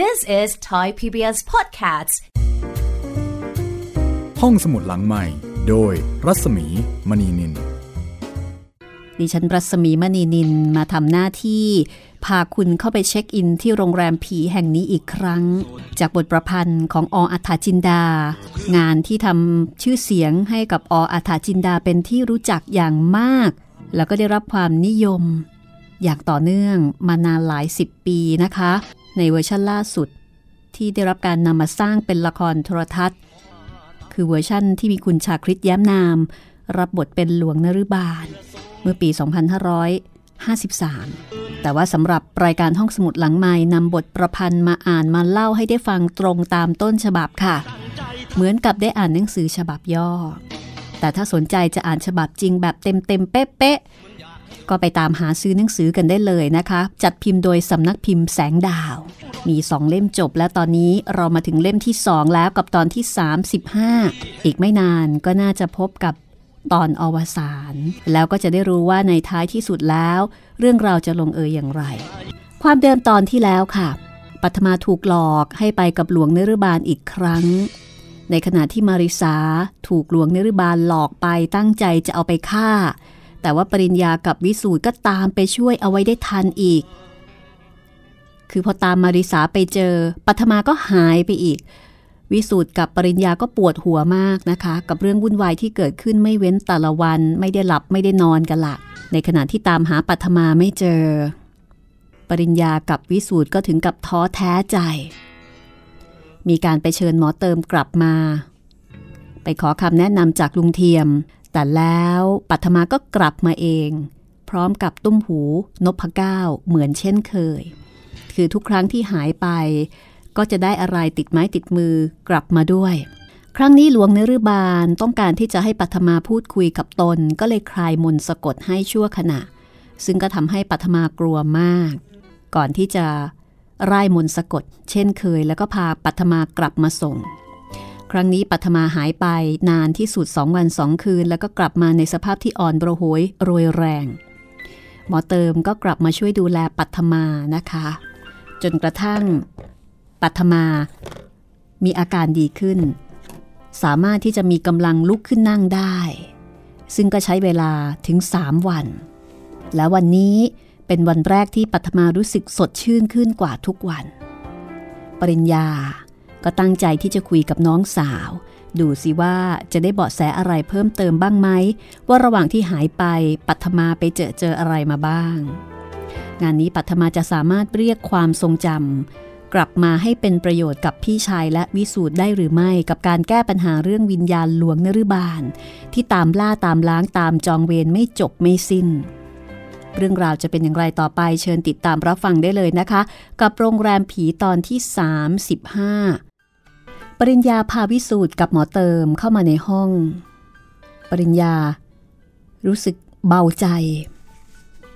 This is Thai PBS Podcasts ห้องสมุดหลังใหม่ โดยรัศมีมณีนิน ดิฉันรัศมีมณีนินมาทำหน้าที่พาคุณเข้าไปเช็คอินที่โรงแรมผีแห่งนี้อีกครั้ง จากบทประพันธ์ของออัฏฐจินดา งานที่ทำชื่อเสียงให้กับออัฏฐจินดาเป็นที่รู้จักอย่างมาก แล้วก็ได้รับความนิยม อย่างต่อเนื่องมานานหลายสิบปีนะคะ ในเวอร์ชันล่าสุดที่ได้รับการนำมาสร้างเป็นละครโทรทัศน์ คือเวอร์ชั่นที่มีคุณชาคริตแย้มนาม รับบทเป็นหลวงนฤบาล เมื่อปี 2553 แต่ว่าสำหรับรายการห้องสมุดหลังไมค์นำบทประพันธ์มาอ่านมาเล่าให้ได้ฟังตรงตามต้นฉบับค่ะ เหมือนกับได้อ่านหนังสือฉบับย่อ แต่ถ้าสนใจจะอ่านฉบับจริงแบบเต็มเต็มๆเป๊ะๆ ก็ไปตามหาซื้อหนังสือกันได้เลยนะคะ จัดพิมพ์โดยสำนักพิมพ์แสงดาว มีสองเล่มจบแล้วตอนนี้เรามาถึงเล่มที่2แล้วกับตอนที่ 35 อีกไม่นานก็น่าจะพบกับตอนอวสานแล้วก็จะได้รู้ว่าในท้ายที่สุดแล้ว เรื่องราวจะลงเอยอย่างไร ความเดิมตอนที่แล้วค่ะ ปัทมาถูกหลอกให้ไปกับหลวงเนรบาลอีกครั้ง ในขณะที่มาริสาถูกหลวงเนรบาลหลอกไปตั้งใจจะเอาไปฆ่า แต่ว่าปริญญากับวิสูตรก็ตามไปช่วยเอาไว้ได้ทันอีก คือพอตามมาริสาไปเจอ ปัทมาก็หายไปอีก วิสูตรกับปริญญาก็ปวดหัวมากนะคะ กับเรื่องวุ่นวายที่เกิดขึ้นไม่เว้นแต่ละวัน ไม่ได้หลับไม่ได้นอนกันละในขณะที่ตามหาปัทมาไม่เจอ ปริญญากับวิสูตรก็ถึงกับท้อแท้ใจ มีการไปเชิญหมอเติมกลับมา ไปขอคำแนะนำจากลุงเทียม แต่แล้วปัทมาก็กลับมาเอง พร้อมกับตุ้มหูนพก้าวเหมือนเช่นเคย คือทุกครั้งที่หายไป ก็จะได้อะไรติดไม้ติดมือกลับมาด้วย ครั้งนี้หลวงเนรุบาลต้องการที่จะให้ปัทมาพูดคุยกับตน ก็เลยคลายมนสะกดให้ชั่วขณะ ซึ่งก็ทำให้ปัทมากลัวมาก ก่อนที่จะไร่มนสะกด เช่นเคย แล้วก็พาปัทมากลับมาส่ง ครั้งนี้ปัทมาหายไปนานที่สุดสองวันสองคืน แล้วก็กลับมาในสภาพที่อ่อนระโหยโรยแรง หมอเติมก็กลับมาช่วยดูแลปัทมานะคะ จนกระทั่งปัทมา มีอาการดีขึ้น สามารถที่จะมีกำลังลุกขึ้นนั่งได้ ซึ่งก็ใช้เวลาถึง3วัน และวันนี้เป็นวันแรกที่ปัทมารู้สึกสดชื่นขึ้นกว่าทุกวัน ปริญญา ก็ตั้งใจที่จะคุยกับน้องสาว ดูสิว่าจะได้เบาะแสอะไรเพิ่มเติมบ้างไหม ว่าระหว่างที่หายไปปัทมาไปเจอเจออะไรมาบ้าง งานนี้ปัทมาจะสามารถเรียกความทรงจำกลับมาให้เป็นประโยชน์กับพี่ชายและวิสูตรได้หรือไม่กับการแก้ปัญหาเรื่องวิญญาณหลวงนฤบาล ที่ตามล่าตามล้างตามจองเวรไม่จบไม่สิ้นเรื่องราวจะเป็นอย่างไรต่อไปเชิญติดตามรับฟังได้เลยนะคะ กับโรงแรมผีตอนที่ 35 ปริญญาพาวิสูตรกับหมอเติมเข้ามาในห้อง ปริญญา รู้สึกเบาใจ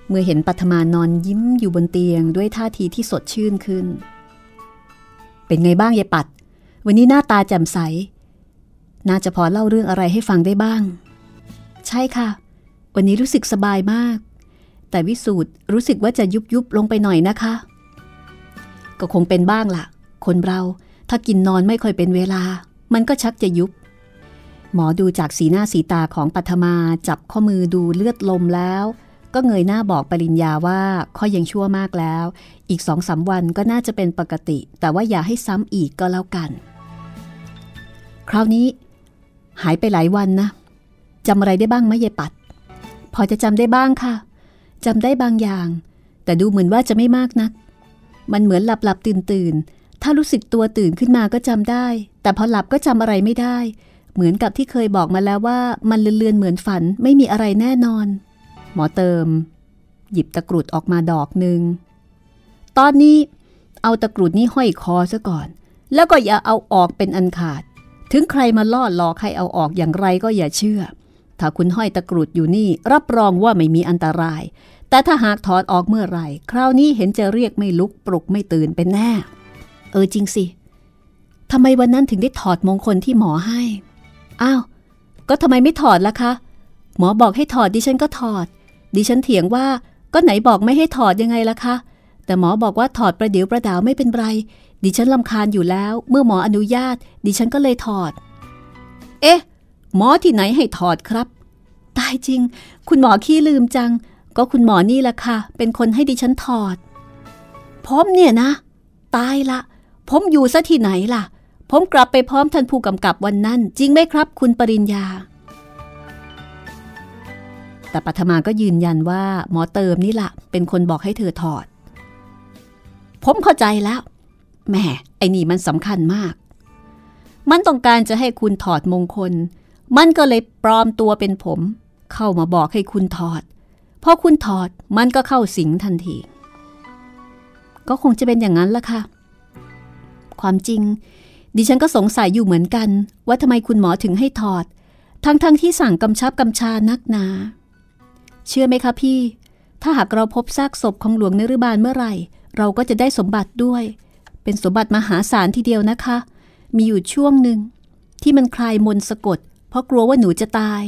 เมื่อเห็นปัทมานอนยิ้มอยู่บนเตียงด้วยท่าทีที่สดชื่นขึ้น เป็นไงบ้างยายปัด วันนี้หน้าตาแจ่มใส น่าจะพอเล่าเรื่องอะไรให้ฟังได้บ้าง ใช่ค่ะ วันนี้รู้สึกสบายมาก แต่วิสูตรรู้สึกว่าจะยุบยุบลงไปหน่อยนะคะ ก็คงเป็นบ้างล่ะ คนเรา ถ้ากินนอนไม่ค่อยเป็นเวลา มันก็ชักจะยุบ หมอดูจากสีหน้าสีตาของปัทมาจับข้อมือดูเลือดลมแล้ว ก็เงยหน้าบอกปริญญาว่าข้อยังชั่วมากแล้ว อีกสองสาวันก็น่าจะเป็นปกติ แต่ว่าอย่าให้ซ้ำอีกก็แล้วกัน คราวนี้ หายไปหลายวันนะจำอะไรได้บ้างไหมยายปัด พอจะจำได้บ้างค่ะจำได้บางอย่าง แต่ดูเหมือนว่าจะไม่มากนัก มันเหมือนหลับหลับตื่นตื่น ถ้ารู้สึกตัวตื่นขึ้นมาก็จำได้ แต่พอหลับก็จำอะไรไม่ได้ เหมือนกับที่เคยบอกมาแล้วว่ามันเลือนๆเหมือนฝันไม่มีอะไรแน่นอน หมอเติม หยิบตะกรุดออกมาดอกหนึ่งตอนนี้เอาตะกรุดนี้ห้อยคอซะก่อน แล้วก็อย่าเอาออกเป็นอันขาด ถึงใครมาล่อหลอกให้เอาออกอย่างไรก็อย่าเชื่อ ถ้าคุณห้อยตะกรุดอยู่นี่ รับรองว่าไม่มีอันตราย แต่ถ้าหากถอดออกเมื่อไหร่ คราวนี้เห็นจะเรียกไม่ลุกปลุกไม่ตื่นเป็นแน่ ออจริงสิทำไมวันนั้นถึงได้ถอดมงคลที่หมอให้ อ้าว ก็ทำไมไม่ถอดล่ะคะ หมอบอกให้ถอดดิฉันก็ถอด ดิฉันเถียงว่าก็ไหนบอกไม่ให้ถอดยังไงล่ะคะ แต่หมอบอกว่าถอดประเดี๋ยวประดาวไม่เป็นไร ดิฉันลำคาญอยู่แล้ว เมื่อหมออนุญาต ดิฉันก็เลยถอด เอ๊ะ หมอที่ไหนให้ถอดครับ ตายจริง คุณหมอขี้ลืมจัง ก็คุณหมอนี่แหละค่ะ เป็นคนให้ดิฉันถอดผมเนี่ยนะ ตายละ ผมอยู่ซะที่ไหนล่ะ ผมกลับไปพร้อมท่านผู้กำกับวันนั้น จริงไหมครับคุณปริญญา แต่ปัทมาก็ยืนยันว่าหมอเติมนี่แหละเป็นคนบอกให้เธอถอด ผมเข้าใจแล้ว แหมไอ้นี่มันสำคัญมาก มันต้องการจะให้คุณถอดมงคล มันก็เลยปลอมตัวเป็นผม เข้ามาบอกให้คุณถอดพอคุณถอดมันก็เข้าสิงทันที ก็คงจะเป็นอย่างนั้นละค่ะ ความจริง ดิฉันก็สงสัยอยู่เหมือนกัน ว่าทำไมคุณหมอถึงให้ถอด ทั้งๆทที่สั่งกำชับกำชานักหนา เชื่อไหมคะพี่ ถ้าหากเราพบซากศพของหลวงนรุบาลเมื่อไหร่ เราก็จะได้สมบัติด้วย เป็นสมบัติมหาศาลทีเดียวนะคะ มีอยู่ช่วงหนึ่งที่มันคลายมนสะกด เพราะกลัวว่าหนูจะตาย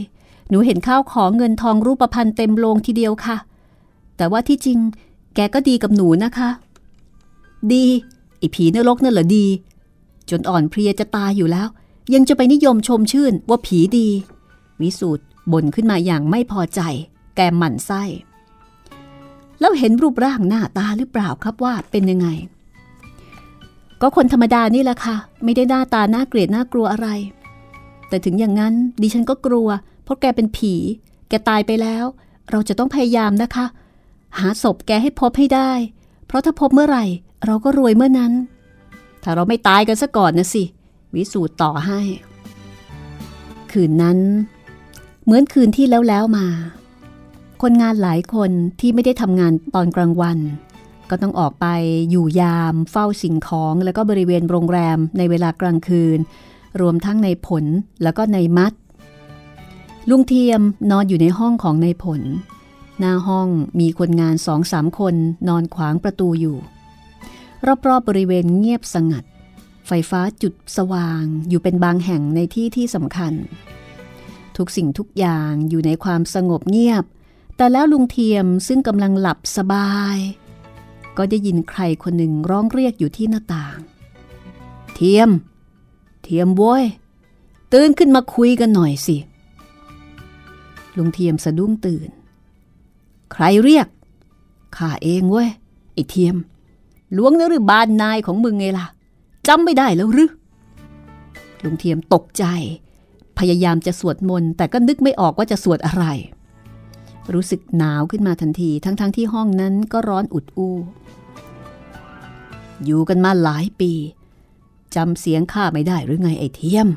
หนูเห็นข้าวของเงินทองรูปพันธ์เต็มโลงทีเดียวค่ะ แต่ว่าที่จริง แกก็ดีกับหนูนะคะ ดี ไอ้ผีนรกนั่นเหรอดี จนอ่อนเพลียจะตายอยู่แล้ว ยังจะไปนิยมชมชื่นว่าผีดี วิสูตรบ่นขึ้นมาอย่างไม่พอใจ แกหมั่นไส้ แล้วเห็นรูปร่างหน้าตาหรือเปล่าครับว่าเป็นยังไง ก็คนธรรมดานี่แหละค่ะ ไม่ได้หน้าตาน่าเกลียดน่ากลัวอะไร แต่ถึงอย่างนั้นดิฉันก็กลัว เพราะแกเป็นผี แกตายไปแล้ว เราจะต้องพยายามนะคะ หาศพแกให้พบให้ได้ เพราะถ้าพบเมื่อไหร่ เราก็รวยเมื่อนั้น ถ้าเราไม่ตายกันซะก่อนนะสิ วิสูตรต่อให้ คืนนั้น เหมือนคืนที่แล้วแล้วมา คนงานหลายคนที่ไม่ได้ทำงานตอนกลางวัน ก็ต้องออกไปอยู่ยามเฝ้าสิ่งของแล้วก็บริเวณโรงแรมในเวลากลางคืน รวมทั้งในผลแล้วก็ในมัด ลุงเทียมนอนอยู่ในห้องของในผลหน้าห้องมีคนงานสองสามคนนอนขวางประตูอยู่ รอบๆบบริเวณเงียบสงัด ไฟฟ้าจุดสว่างอยู่เป็นบางแห่งในที่ที่สำคัญ ทุกสิ่งทุกอย่างอยู่ในความสงบเงียบ แต่แล้วลุงเทียมซึ่งกำลังหลับสบาย ก็ได้ยินใครคนหนึ่งร้องเรียกอยู่ที่หน้าต่าง เทียม เทียมโว้ยตื่นขึ้นมาคุยกันหน่อยสิ ลุงเทียมสะดุ้งตื่น ใครเรียก ข้าเองเว้ยไอ้เทียม ลวงนหรือบานนายของมึงไงล่ะจำไม่ได้แล้วหรือลุงเทียมตกใจ พยายามจะสวดมนต์แต่ก็นึกไม่ออกว่าจะสวดอะไร รู้สึกหนาวขึ้นมาทันทีทั้งๆทที่ห้องนั้นก็ร้อนอุดอู้อยู่กันมาหลายปีจำเสียงข้าไม่ได้หรือไงไอ้เทียม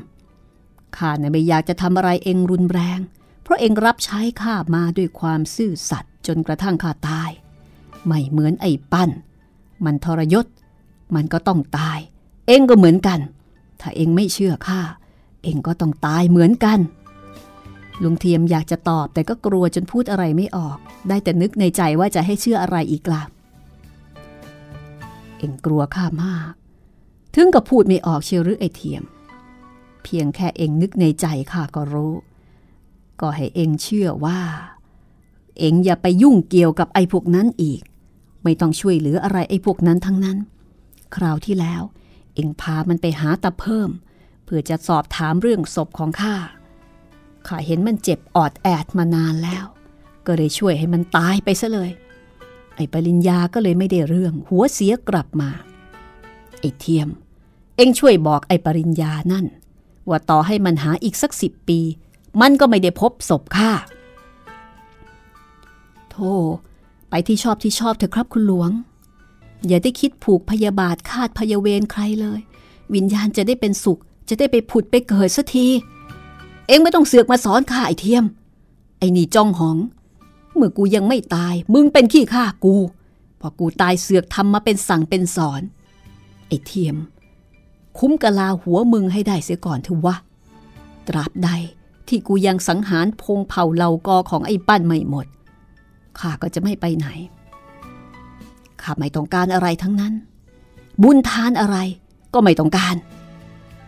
ข้าเนี่ยไม่อยากจะทำอะไรเองรุนแรง เพราะเองรับใช้ข้ามาด้วยความซื่อสัตย์จนกระทั่งข้าตาย ไม่เหมือนไอ้ปั้น มันทรยศ มันก็ต้องตาย เองก็เหมือนกัน ถ้าเองไม่เชื่อข้า เองก็ต้องตายเหมือนกัน ลุงเทียมอยากจะตอบแต่ก็กลัวจนพูดอะไรไม่ออก ได้แต่นึกในใจว่าจะให้เชื่ออะไรอีกล่ะ เองกลัวข้ามาก ถึงกับพูดไม่ออกเชียวหรือไอเทียม เพียงแค่เองนึกในใจข้าก็รู้ ก็ให้เองเชื่อว่า เองอย่าไปยุ่งเกี่ยวกับไอ้พวกนั้นอีก ไม่ต้องช่วยเหลืออะไรไอ้พวกนั้นทั้งนั้น คราวที่แล้ว เอ็งพามันไปหาตาเพิ่ม เพื่อจะสอบถามเรื่องศพของข้าข้าเห็นมันเจ็บออดแอดมานานแล้ว ก็เลยช่วยให้มันตายไปซะเลย ไอ้ปริญญาก็เลยไม่ได้เรื่อง หัวเสียกลับมา ไอ้เทียม เอ็งช่วยบอกไอ้ปริญญานั่น ว่าต่อให้มันหาอีกสักสิบปี มันก็ไม่ได้พบศพข้าโธ่ ไปที่ชอบที่ชอบเถอะครับคุณหลวง อย่าได้คิดผูกพยาบาทคาดพยาเวรใครเลย วิญญาณจะได้เป็นสุข จะได้ไปผุดไปเกิดสักที เองไม่ต้องเสือกมาสอนข้าไอเทียม ไอ้นี่จ้องหอง เมื่อกูยังไม่ตาย มึงเป็นขี้ข้ากู พอกูตายเสือกทำมาเป็นสั่งเป็นสอน ไอเทียม คุ้มกะลาหัวมึงให้ได้เสียก่อนเถอะวะ ตราบใดที่กูยังสังหารพงเผ่าเหล่ากอของไอ้ปั้นไม่หมด ข้าก็จะไม่ไปไหน ข้าไม่ต้องการอะไรทั้งนั้น บุญทานอะไรก็ไม่ต้องการ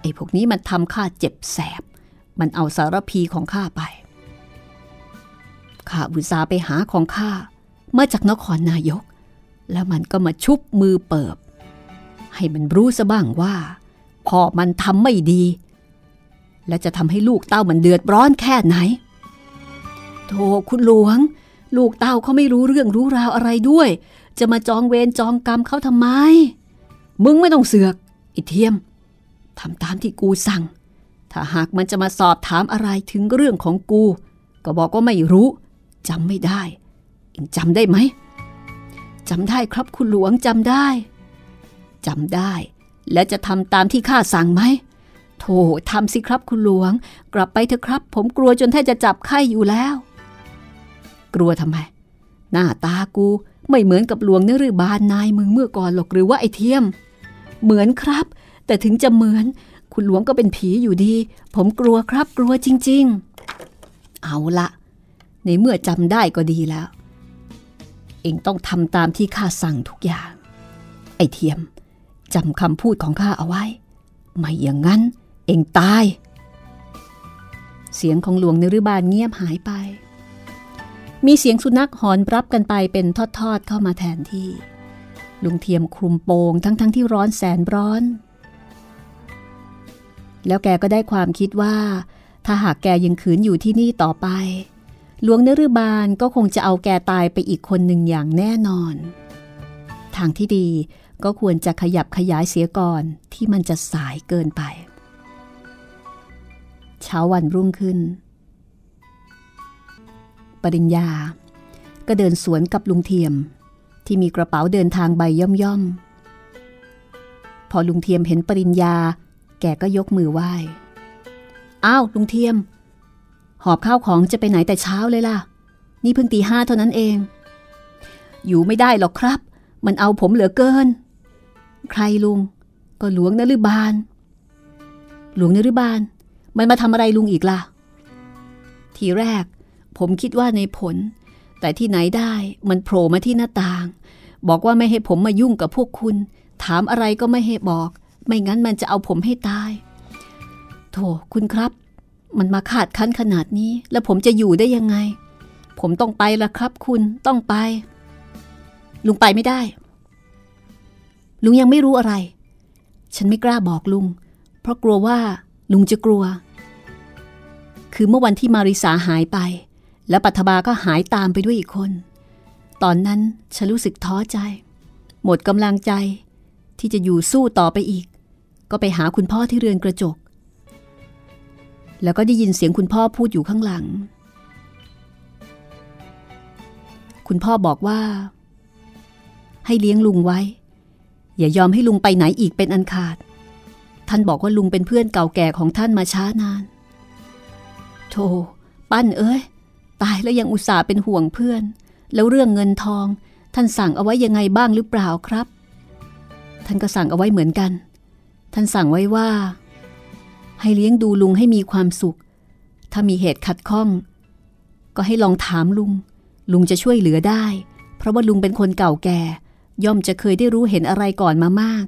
ไอ้พวกนี้มันทำข้าเจ็บแสบ มันเอาสารพีของข้าไป ข้าบุษาไปหาของข้ามาจากนครนายก แล้วมันก็มาชุบมือเปิบ ให้มันรู้ซะบ้างว่าพ่อมันทำไม่ดี และจะทำให้ลูกเต้ามันเดือดร้อนแค่ไหน โธ่คุณหลวง ลูกเต้าเขาไม่รู้เรื่องรู้ราวอะไรด้วย จะมาจองเวรจองกรรมเขาทำไม มึงไม่ต้องเสือกไอเทียมทำตามที่กูสั่ง ถ้าหากมันจะมาสอบถามอะไรถึงเรื่องของกู ก็บอกว่าไม่รู้จำไม่ได้เองจำได้ไหมจำได้ครับคุณหลวงจำได้จำได้ และจะทำตามที่ข้าสั่งไหมโธ่ทำสิครับคุณหลวง กลับไปเถอะครับ ผมกลัวจนแทบจะจับไข้อยู่แล้ว กลัวทำไม หน้าตากูไม่เหมือนกับหลวงนรือบานนายมึงเมื่อก่อนหรอกหรือว่าไอ้เทียม เหมือนครับ แต่ถึงจะเหมือนคุณหลวงก็เป็นผีอยู่ดี ผมกลัวครับกลัวจริง ๆ เอาละในเมื่อจำได้ก็ดีแล้ว เองต้องทำตามที่ข้าสั่งทุกอย่าง ไอ้เทียมจำคำพูดของข้าเอาไว้ ไม่อย่างนั้น เองตาย เสียงของหลวงนฤบาลเงียบหายไป มีเสียงสุนัขหอนรับกันไปเป็นทอดๆเข้ามาแทนที่ ลุงเทียมคลุมโปงทั้งๆทที่ร้อนแสนร้อน แล้วแกก็ได้ความคิดว่า ถ้าหากแกยังขืนอยู่ที่นี่ต่อไป หลวงนฤบาลก็คงจะเอาแกตายไปอีกคนหนึ่งอย่างแน่นอน ทางที่ดีก็ควรจะขยับขยายเสียก่อนที่มันจะสายเกินไป เช้าวันรุ่งขึ้น ปริญญา ก็เดินสวนกับลุงเทียม ที่มีกระเป๋าเดินทางใบย่อมๆ พอลุงเทียมเห็นปริญญา แกก็ยกมือไหว้ อ้าว ลุงเทียม หอบข้าวของจะไปไหนแต่เช้าเลยล่ะ นี่เพิ่งตีห้าเท่านั้นเอง อยู่ไม่ได้หรอกครับ มันเอาผมเหลือเกิน ใครลุง ก็หลวงนฤบาล หลวงนฤบาล มันมาทำอะไรลุงอีกล่ะ ทีแรก ผมคิดว่าในผล แต่ที่ไหนได้มันโผล่มาที่หน้าต่าง บอกว่าไม่ให้ผมมายุ่งกับพวกคุณ ถามอะไรก็ไม่ให้บอก ไม่งั้นมันจะเอาผมให้ตายโถคุณครับ มันมาขาดคั้นขนาดนี้ แล้วผมจะอยู่ได้ยังไง ผมต้องไปละครับ คุณต้องไป ลุงไปไม่ได้ ลุงยังไม่รู้อะไร ฉันไม่กล้าบอกลุง เพราะกลัวว่าลุงจะกลัว คือเมื่อวันที่มาริสาหายไป แล้วปัทบาก็หายตามไปด้วยอีกคน ตอนนั้นฉันรู้สึกท้อใจ หมดกำลังใจ ที่จะอยู่สู้ต่อไปอีก ก็ไปหาคุณพ่อที่เรือนกระจก แล้วก็ได้ยินเสียงคุณพ่อพูดอยู่ข้างหลัง คุณพ่อบอกว่า ให้เลี้ยงลุงไว้ อย่ายอมให้ลุงไปไหนอีกเป็นอันขาด ท่านบอกว่าลุงเป็นเพื่อนเก่าแก่ของท่านมาช้านาน โธ่ปั้นเอ้ย ตายแล้วยังอุตส่าห์เป็นห่วงเพื่อน แล้วเรื่องเงินทอง ท่านสั่งเอาไว้ยังไงบ้างหรือเปล่าครับ ท่านก็สั่งเอาไว้เหมือนกัน ท่านสั่งไว้ว่า ให้เลี้ยงดูลุงให้มีความสุข ถ้ามีเหตุขัดข้อง ก็ให้ลองถามลุง ลุงจะช่วยเหลือได้ เพราะว่าลุงเป็นคนเก่าแก่ ย่อมจะเคยได้รู้เห็นอะไรก่อนมามาก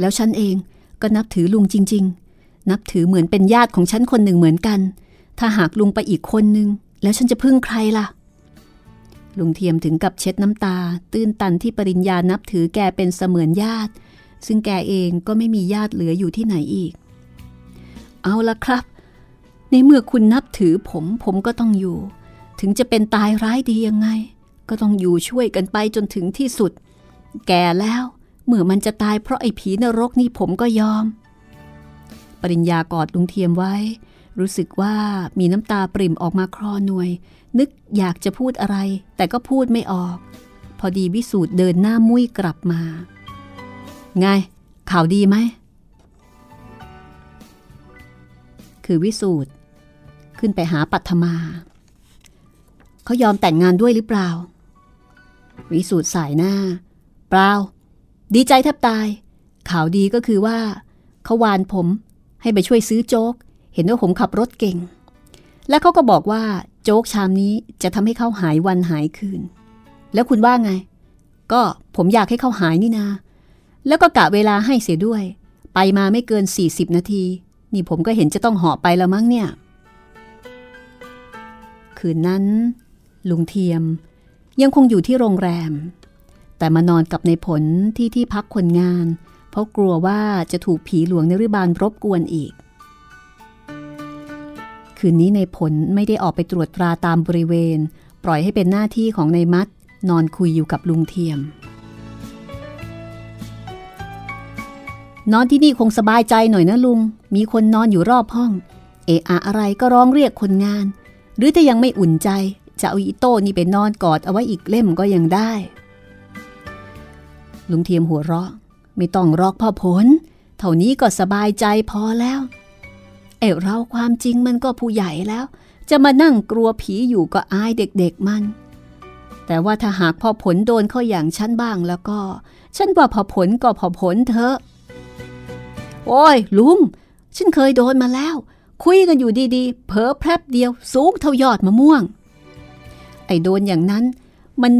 แล้วฉันเองก็นับถือลุงจริง ๆ นับถือเหมือนเป็นญาติของฉันคนหนึ่งเหมือนกัน ถ้าหากลุงไปอีกคนนึง แล้วฉันจะพึ่งใครล่ะ ลุงเทียมถึงกับเช็ดน้ำตา ตื้นตันที่ปริญญานับถือแกเป็นเสมือนญาติ ซึ่งแกเองก็ไม่มีญาติเหลืออยู่ที่ไหนอีก เอาละครับ ในเมื่อคุณนับถือผมผมก็ต้องอยู่ ถึงจะเป็นตายร้ายดียังไง ก็ต้องอยู่ช่วยกันไปจนถึงที่สุด แก่แล้วเมื่อมันจะตายเพราะไอ้ผีนรกนี่ผมก็ยอม ปริญญากอดลุงเทียมไว้ รู้สึกว่ามีน้ำตาปริ่มออกมาคลอหน่วย นึกอยากจะพูดอะไร แต่ก็พูดไม่ออก พอดีวิสูตรเดินหน้ามุ้ยกลับมา ไง ข่าวดีไหม คือวิสูตรขึ้นไปหาปัทมา เขายอมแต่งงานด้วยหรือเปล่า วิสูตรสายหน้า เปล่า ดีใจแทบตาย ข่าวดีก็คือว่าเขาวานผมให้ไปช่วยซื้อโจ๊ก เห็นว่าผมขับรถเก่ง และเขาก็บอกว่าโจ๊กชามนี้จะทำให้เขาหายวันหายคืน แล้วคุณว่าไง ก็ผมอยากให้เขาหายนี่นา แล้วก็กะเวลาให้เสียด้วย ไปมาไม่เกิน 40 นาที นี่ผมก็เห็นจะต้องหาะไปแล้วมั้งเนี่ย คืนนั้น ลุงเทียมยังคงอยู่ที่โรงแรม แต่มานอนกับในผลที่ที่พักคนงาน เพราะกลัวว่าจะถูกผีหลวงในริบาลรบกวนอีก คืนนี้ในผลไม่ได้ออกไปตรวจตราตามบริเวณ ปล่อยให้เป็นหน้าที่ของในมัดนอนคุยอยู่กับลุงเทียม นอนที่นี่คงสบายใจหน่อยนะลุง มีคนนอนอยู่รอบห้อง เอะอะอะไรก็ร้องเรียกคนงาน หรือถ้ายังไม่อุ่นใจ จะเอาอีโต้นี่ไปนอนกอดเอาไว้อีกเล่มก็ยังได้ ลุงเทียมหัวเราะ ไม่ต้องรอกพ่อผล เท่านี้ก็สบายใจพอแล้ว เอเราความจริงมันก็ผู้ใหญ่แล้ว จะมานั่งกลัวผีอยู่ก็อายเด็กๆมัน แต่ว่าถ้าหากพอผลโดนเข้าอย่างฉันบ้างแล้วก็ ฉันว่าพอผลก็พอผลเถอะ โอ้ย ลุง ฉันเคยโดนมาแล้ว คุยกันอยู่ดีๆ เผลอแพรบเดียวสูงเท่ายอดมะม่วง ไอ้โดนอย่างนั้น มัน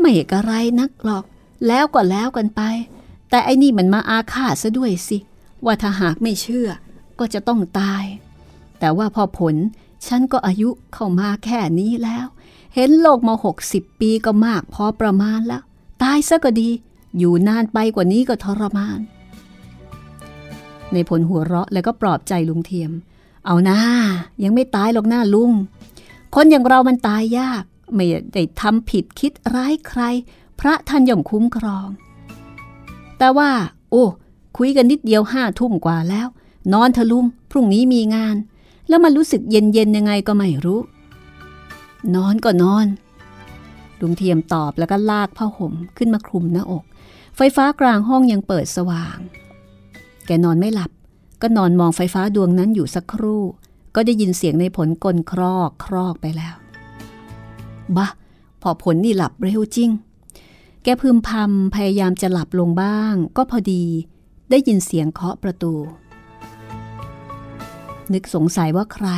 ไม่กระไรนักหรอก แล้วก็แล้วกันไป แต่ไอ้นี่มันมาอาฆาตซะด้วยสิ ว่าถ้าหากไม่เชื่อ ก็จะต้องตาย แต่ว่าพอผลฉันก็อายุเข้ามาแค่นี้แล้ว เห็นโลกมาหกสิบปีก็มากพอประมาณแล้ว ตายซะก็ดี อยู่นานไปกว่านี้ก็ทรมาน ในผลหัวเราะแล้วก็ปลอบใจลุงเทียม เอาหน้า ยังไม่ตายหรอกหน้าลุง คนอย่างเรามันตายยาก ไม่ได้ทำผิดคิดร้ายใคร พระท่านย่อมคุ้มครอง แต่ว่า โอ้ คุยกันนิดเดียวห้าทุ่มกว่าแล้ว นอนเถอะลุง พรุ่งนี้มีงาน แล้วมันรู้สึกเย็นๆยังไงก็ไม่รู้ นอนก็นอน ลุงเทียมตอบแล้วก็ลากผ้าห่มขึ้นมาคลุมหน้าอก ไฟฟ้ากลางห้องยังเปิดสว่าง แกนอนไม่หลับ ก็นอนมองไฟฟ้าดวงนั้นอยู่สักครู่ ก็ได้ยินเสียงในผลกลครอกครอกไปแล้วบะพอผลนี่หลับเร็วจริง แกพึมพำพยายามจะหลับลงบ้าง ก็พอดีได้ยินเสียงเคาะประตู นึกสงสัยว่าใคร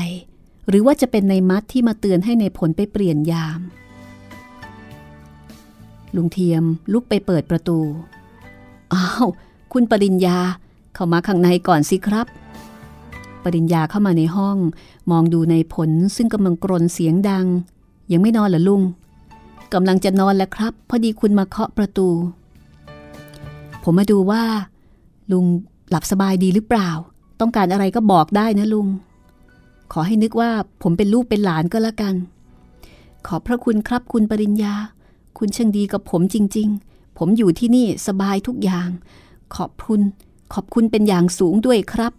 หรือว่าจะเป็นในมัดที่มาเตือนให้ในผลไปเปลี่ยนยาม ลุงเทียมลุกไปเปิดประตู อ้าว คุณปริญญา เข้ามาข้างในก่อนสิครับ ปริญญาเข้ามาในห้อง มองดูในผลซึ่งกำลังกรนเสียงดัง ยังไม่นอนเหรอลุงกำลังจะนอนแล้วครับ พอดีคุณมาเคาะประตู ผมมาดูว่า ลุงหลับสบายดีหรือเปล่า ต้องการอะไรก็บอกได้นะลุง ขอให้นึกว่าผมเป็นลูกเป็นหลานก็แล้วกัน ขอบพระคุณครับคุณปริญญา คุณช่างดีกับผมจริง ๆ ผมอยู่ที่นี่สบายทุกอย่าง ขอบคุณ ขอบคุณเป็นอย่างสูงด้วยครับ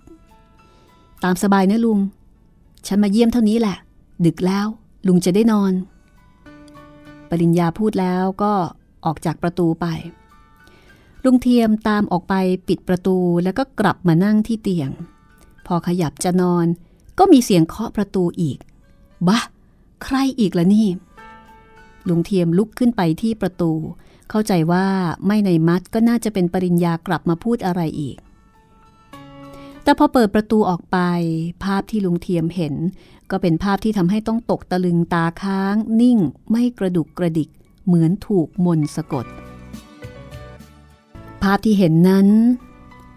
ตามสบายนะลุง ฉันมาเยี่ยมเท่านี้แหละ ดึกแล้ว ลุงจะได้นอน ปริญญาพูดแล้วก็ออกจากประตูไป ลุงเทียมตามออกไปปิดประตูแล้วก็กลับมานั่งที่เตียง พอขยับจะนอน ก็มีเสียงเคาะประตูอีกบะใครอีกล่ะนี่ ลุงเทียมลุกขึ้นไปที่ประตู เข้าใจว่าไม่ในมัดก็น่าจะเป็นปริญญากลับมาพูดอะไรอีก แต่พอเปิดประตูออกไป ภาพที่ลุงเทียมเห็น ก็เป็นภาพที่ทำให้ต้องตกตะลึงตาค้าง นิ่ง ไม่กระดุกกระดิก เหมือนถูกมนสะกด ภาพที่เห็นนั้น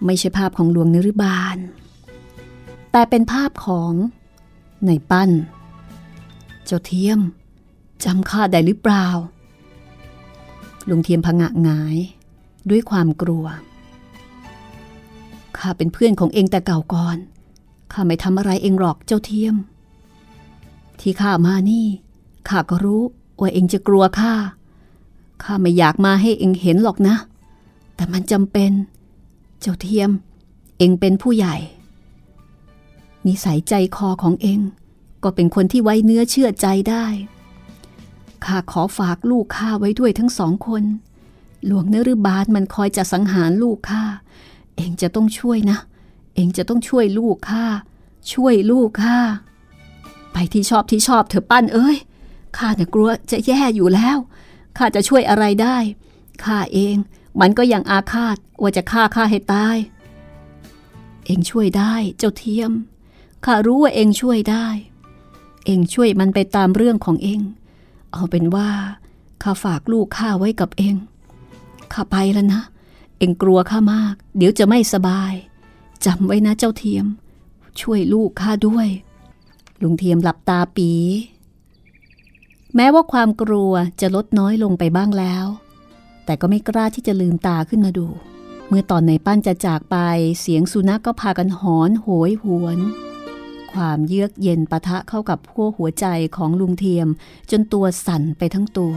ไม่ใช่ภาพของหลวงนริบาล แต่เป็นภาพของในปั้น เจ้าเทียมจำข้าได้หรือเปล่า ลุงเทียมพงะงายด้วยความกลัว ข้าเป็นเพื่อนของเองแต่เก่าก่อน ข้าไม่ทำอะไรเองหรอกเจ้าเทียม ที่ข้ามานี่ ข้าก็รู้ว่าเองจะกลัวข้า ข้าไม่อยากมาให้เองเห็นหรอกนะ แต่มันจำเป็น เจ้าเทียม เองเป็นผู้ใหญ่ นิสัยใจคอของเองก็เป็นคนที่ไว้เนื้อเชื่อใจได้ข้าขอฝากลูกข้าไว้ด้วยทั้งสองคน หลวงเนรุบาลมันคอยจะสังหารลูกข้า เองจะต้องช่วยนะ เองจะต้องช่วยลูกข้า ช่วยลูกข้า ไปที่ชอบที่ชอบเถอะปั้นเอ้ย ข้าเนี่ยกลัวจะแย่อยู่แล้ว ข้าจะช่วยอะไรได้ ข้าเอง มันก็ยังอาฆาตว่าจะฆ่าข้าให้ตาย เองช่วยได้เจ้าเทียม ข้ารู้ว่าเองช่วยได้ เองช่วยมันไปตามเรื่องของเอง เอาเป็นว่าข้าฝากลูกข้าไว้กับเอง ข้าไปแล้วนะ เองกลัวข้ามาก เดี๋ยวจะไม่สบาย จำไว้นะเจ้าเทียม ช่วยลูกข้าด้วย ลุงเทียมหลับตาปี แม้ว่าความกลัวจะลดน้อยลงไปบ้างแล้ว แต่ก็ไม่กล้าที่จะลืมตาขึ้นมาดู เมื่อตอนในปั้นจะจากไปเสียงสุนัขกก็พากันหอนโหยหวน ความเยือกเย็นปะทะเข้ากับพวหัวใจของลุงเทียม จนตัวสั่นไปทั้งตัว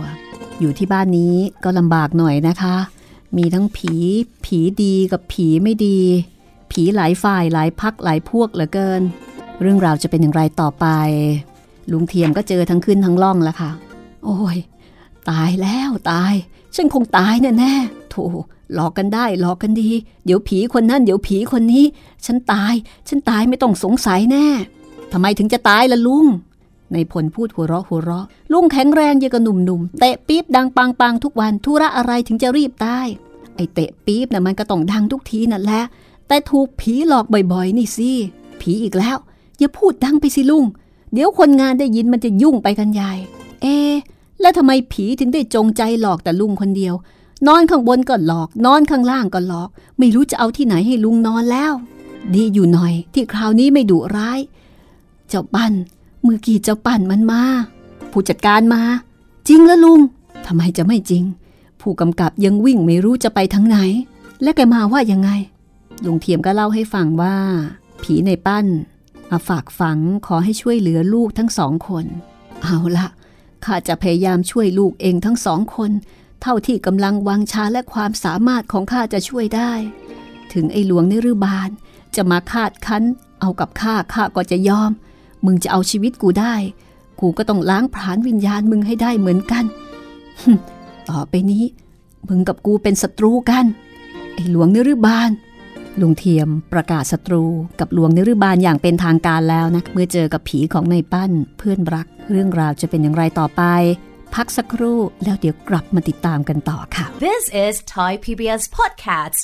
อยู่ที่บ้านนี้ก็ลำบากหน่อยนะคะ มีทั้งผี ผีดีกับผีไม่ดี ผีหลายฝ่ายหลายพักหลายพวกเหลือเกิน เรื่องราวจะเป็นอย่างไรต่อไป ลุงเทียมก็เจอทั้งขึ้นทั้งล่องแล้วค่ะ โอ้ยตายแล้วตาย ฉันคงตายแน่แน่โถหลอกกันได้หลอกกันดี เดี๋ยวผีคนนั่นเดี๋ยวผีคนนี้ ฉันตาย ฉันตายไม่ต้องสงสัยแน่ทำไมถึงจะตายล่ะลุงในผลพูดหัวเราะหัวเราะ ลุงแข็งแรงยังกับหนุ่มๆเตะปี๊บดังปังปังทุกวันธุระอะไรถึงจะรีบตายไอเตะปี๊บนะ่ะมันก็ต้องดังทุกทีนั่นแหละแต่ถูกผีหลอกบ่อยๆ นี่สิผีอีกแล้ว อย่าพูดดังไปสิลุง เดี๋ยวคนงานได้ยินมันจะยุ่งไปกันใหญ่ เอ แล้วทำไมผีถึงได้จงใจหลอกแต่ลุงคนเดียว นอนข้างบนก็หลอก นอนข้างล่างก็หลอก ไม่รู้จะเอาที่ไหนให้ลุงนอนแล้ว ดีอยู่หน่อยที่คราวนี้ไม่ดุร้าย เจ้าปั้นมือกี่เจ้าปั้นมันมา ผู้จัดการมา จริงแล้วลุงทำไมจะไม่จริง ผู้กำกับยังวิ่งไม่รู้จะไปทางไหน และแกมาว่ายังไงลุงเทียมก็เล่าให้ฟังว่า ผีในปั้นมาฝากฝังขอให้ช่วยเหลือลูกทั้งสองคน เอาละ ข้าจะพยายามช่วยลูกเองทั้งสองคน เท่าที่กำลังวังชาและความสามารถของข้าจะช่วยได้ ถึงไอ้หลวงนิรบาลจะมาคาดคั้น เอากับข้าข้าก็จะยอม มึงจะเอาชีวิตกูได้ กูก็ต้องล้างผลาญวิญญาณมึงให้ได้เหมือนกัน ต่อไปนี้ มึงกับกูเป็นศัตรูกัน ไอ้หลวงนิรบาล ลุงเทียมประกาศศัตรูกับหลวงนิรบาลอย่างเป็นทางการแล้วนะ เมื่อเจอกับผีของในปั้นเพื่อนรัก เรื่องราวจะเป็นอย่างไรต่อไป พักสักครู่แล้วเดี๋ยวกลับมาติดตามกันต่อค่ะ This is Thai PBS Podcasts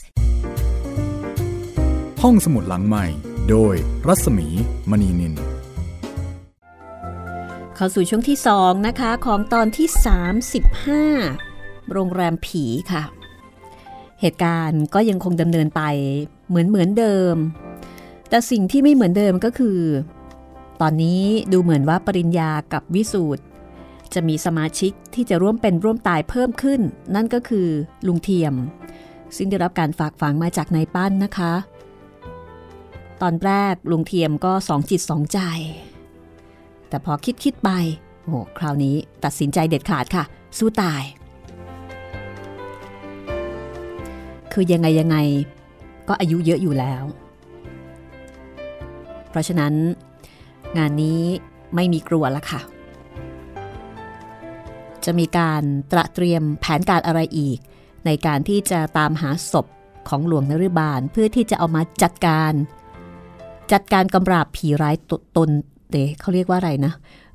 ห้องสมุดหลังใหม่ โดยรัศมีมณีนินเข้าสู่ช่วงที่ 2 นะคะ ของตอนที่ 35 โรงแรมผีค่ะ เหตุการณ์ก็ยังคงดำเนินไป เหมือนเหมือนเดิม แต่สิ่งที่ไม่เหมือนเดิมก็คือ ตอนนี้ดูเหมือนว่าปริญญากับวิสูตรจะมีสมาชิกที่จะร่วมเป็นร่วมตายเพิ่มขึ้น นั่นก็คือลุงเทียม ซึ่งได้รับการฝากฝังมาจากนายปั้นนะคะ ตอนแรกลุงเทียมก็สองจิตสองใจ แต่พอคิดคิดไปโอ้คราวนี้ตัดสินใจเด็ดขาดค่ะ สู้ตาย คือยังไงยังไง ก็อายุเยอะอยู่แล้ว เพราะฉะนั้น งานนี้ไม่มีกลัวละค่ะ จะมีการตระเตรียมแผนการอะไรอีก ในการที่จะตามหาศพของหลวงนฤบาลเพื่อที่จะเอามาจัดการ จัดการกำราบผีร้ายตตนเดเขาเรียกว่าอะไรนะ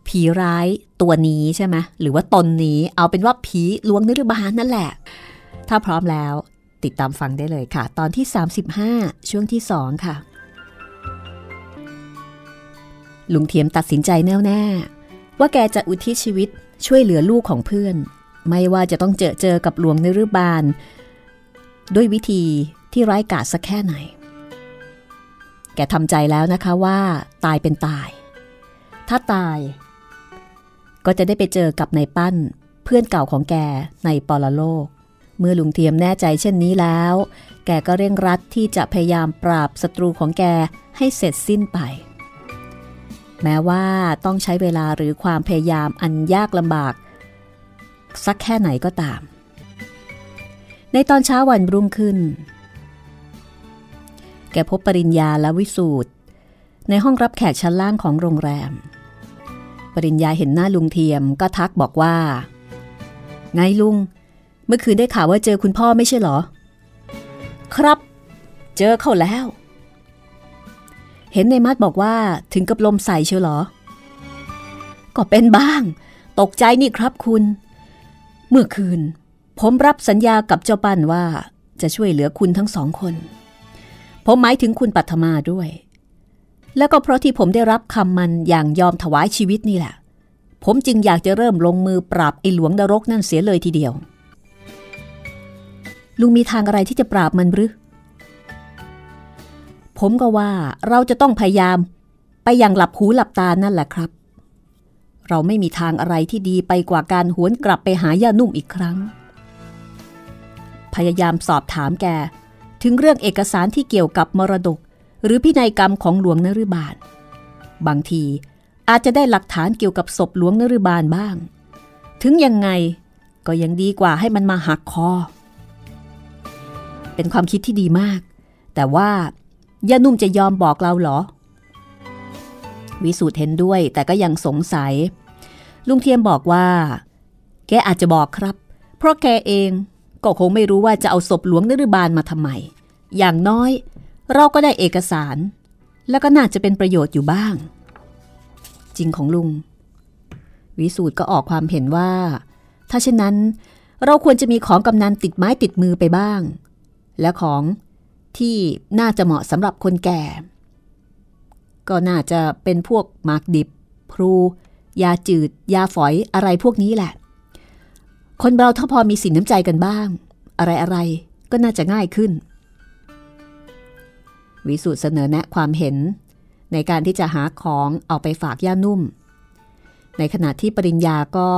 ผีร้ายตัวนี้ใช่ไหมหรือว่าตนนี้เอาเป็นว่าผีหลวงนฤบาลนั่นแหละ ถ้าพร้อมแล้ว ติดตามฟังได้เลยค่ะ ตอนที่ 35 ช่วงที่ 2 ค่ะ ลุงเทียมตัดสินใจแน่วแน่ว่าแกจะอุทิศชีวิตช่วยเหลือลูกของเพื่อน ไม่ว่าจะต้องเจอเจอกับหลวงนฤบาล ด้วยวิธีที่ร้ายกาจสักแค่ไหน แกทำใจแล้วนะคะว่าตายเป็นตาย ถ้าตาย ก็จะได้ไปเจอกับนายปั้นเพื่อนเก่าของแกในปรโลก เมื่อลุงเทียมแน่ใจเช่นนี้แล้ว แกก็เร่งรัดที่จะพยายามปราบศัตรูของแกให้เสร็จสิ้นไป แม้ว่าต้องใช้เวลาหรือความพยายามอันยากลำบาก สักแค่ไหนก็ตาม ในตอนเช้าวันรุ่งขึ้น แกพบปริญญาและวิสูตรในห้องรับแขกชั้นล่างของโรงแรม ปริญญาเห็นหน้าลุงเทียมก็ทักบอกว่า ไงลุง เมื่อคืนได้ข่าวว่าเจอคุณพ่อไม่ใช่หรอ ครับ เจอเขาแล้ว เห็นในมัดบอกว่าถึงกับลมใส่เชียวหรอ ก็เป็นบ้าง ตกใจนี่ครับคุณ เมื่อคืน ผมรับสัญญากับเจ้าปั้นว่าจะช่วยเหลือคุณทั้งสองคน ผมหมายถึงคุณปัทมาด้วย แล้วก็เพราะที่ผมได้รับคำมันอย่างยอมถวายชีวิตนี่แหละ ผมจึงอยากจะเริ่มลงมือปราบไอ้หลวงนรกนั่นเสียเลยทีเดียว ลุงมีทางอะไรที่จะปราบมันหรือ ผมก็ว่าเราจะต้องพยายาม ไปอย่างหลับหูหลับตานั่นแหละครับ เราไม่มีทางอะไรที่ดีไปกว่าการหวนกลับไปหาย่านุ่มอีกครั้ง พยายามสอบถามแก ถึงเรื่องเอกสารที่เกี่ยวกับมรดก หรือพินัยกรรมของหลวงนฤบาล บางทีอาจจะได้หลักฐานเกี่ยวกับศพหลวงนฤบาลบ้าง ถึงยังไงก็ยังดีกว่าให้มันมาหักคอ เป็นความคิดที่ดีมาก แต่ว่าย่านุ่มจะยอมบอกเราเหรอ วิสูตรเห็นด้วยแต่ก็ยังสงสัย ลุงเทียมบอกว่า แกอาจจะบอกครับ เพราะแกเองก็คงไม่รู้ว่าจะเอาศพหลวงนฤบาลมาทำไม อย่างน้อย เราก็ได้เอกสาร แล้วก็น่าจะเป็นประโยชน์อยู่บ้าง จริงของลุง วิสูตรก็ออกความเห็นว่า ถ้าเช่นนั้น เราควรจะมีของกำนันติดไม้ติดมือไปบ้าง และของที่น่าจะเหมาะสำหรับคนแก่ ก็น่าจะเป็นพวกหมากดิบ พลู ยาจืด ยาฝอยอะไรพวกนี้แหละ คนเราถ้าพอมีสินน้ำใจกันบ้าง อะไรอะไรก็น่าจะง่ายขึ้น วิสุทธ์เสนอแนะความเห็น ในการที่จะหาของเอาไปฝากย่านุ่ม ในขณะที่ปริญญาก็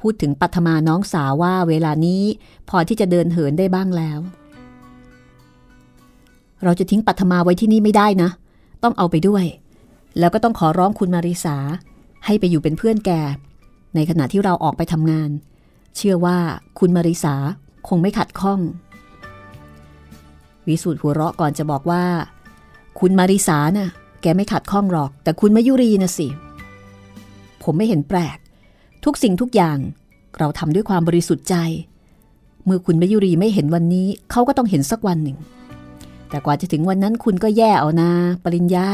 พูดถึงปัทมาน้องสาวว่าเวลานี้พอที่จะเดินเหินได้บ้างแล้ว เราจะทิ้งปัทมาไว้ที่นี่ไม่ได้นะ ต้องเอาไปด้วย แล้วก็ต้องขอร้องคุณมาริสา ให้ไปอยู่เป็นเพื่อนแก ในขณะที่เราออกไปทำงาน เชื่อว่าคุณมาริสาคงไม่ขัดข้อง วิสูตรหัวเราะก่อนจะบอกว่า คุณมาริสานะ่ะ แกไม่ขัดข้องหรอก แต่คุณมายุรีนะสิ ผมไม่เห็นแปลก ทุกสิ่งทุกอย่างเราทำด้วยความบริสุทธิ์ใจ เมื่อคุณมายุรีไม่เห็นวันนี้ เขาก็ต้องเห็นสักวันหนึ่ง แต่กว่าจะถึงวันนั้นคุณก็แย่เอานาปริญญา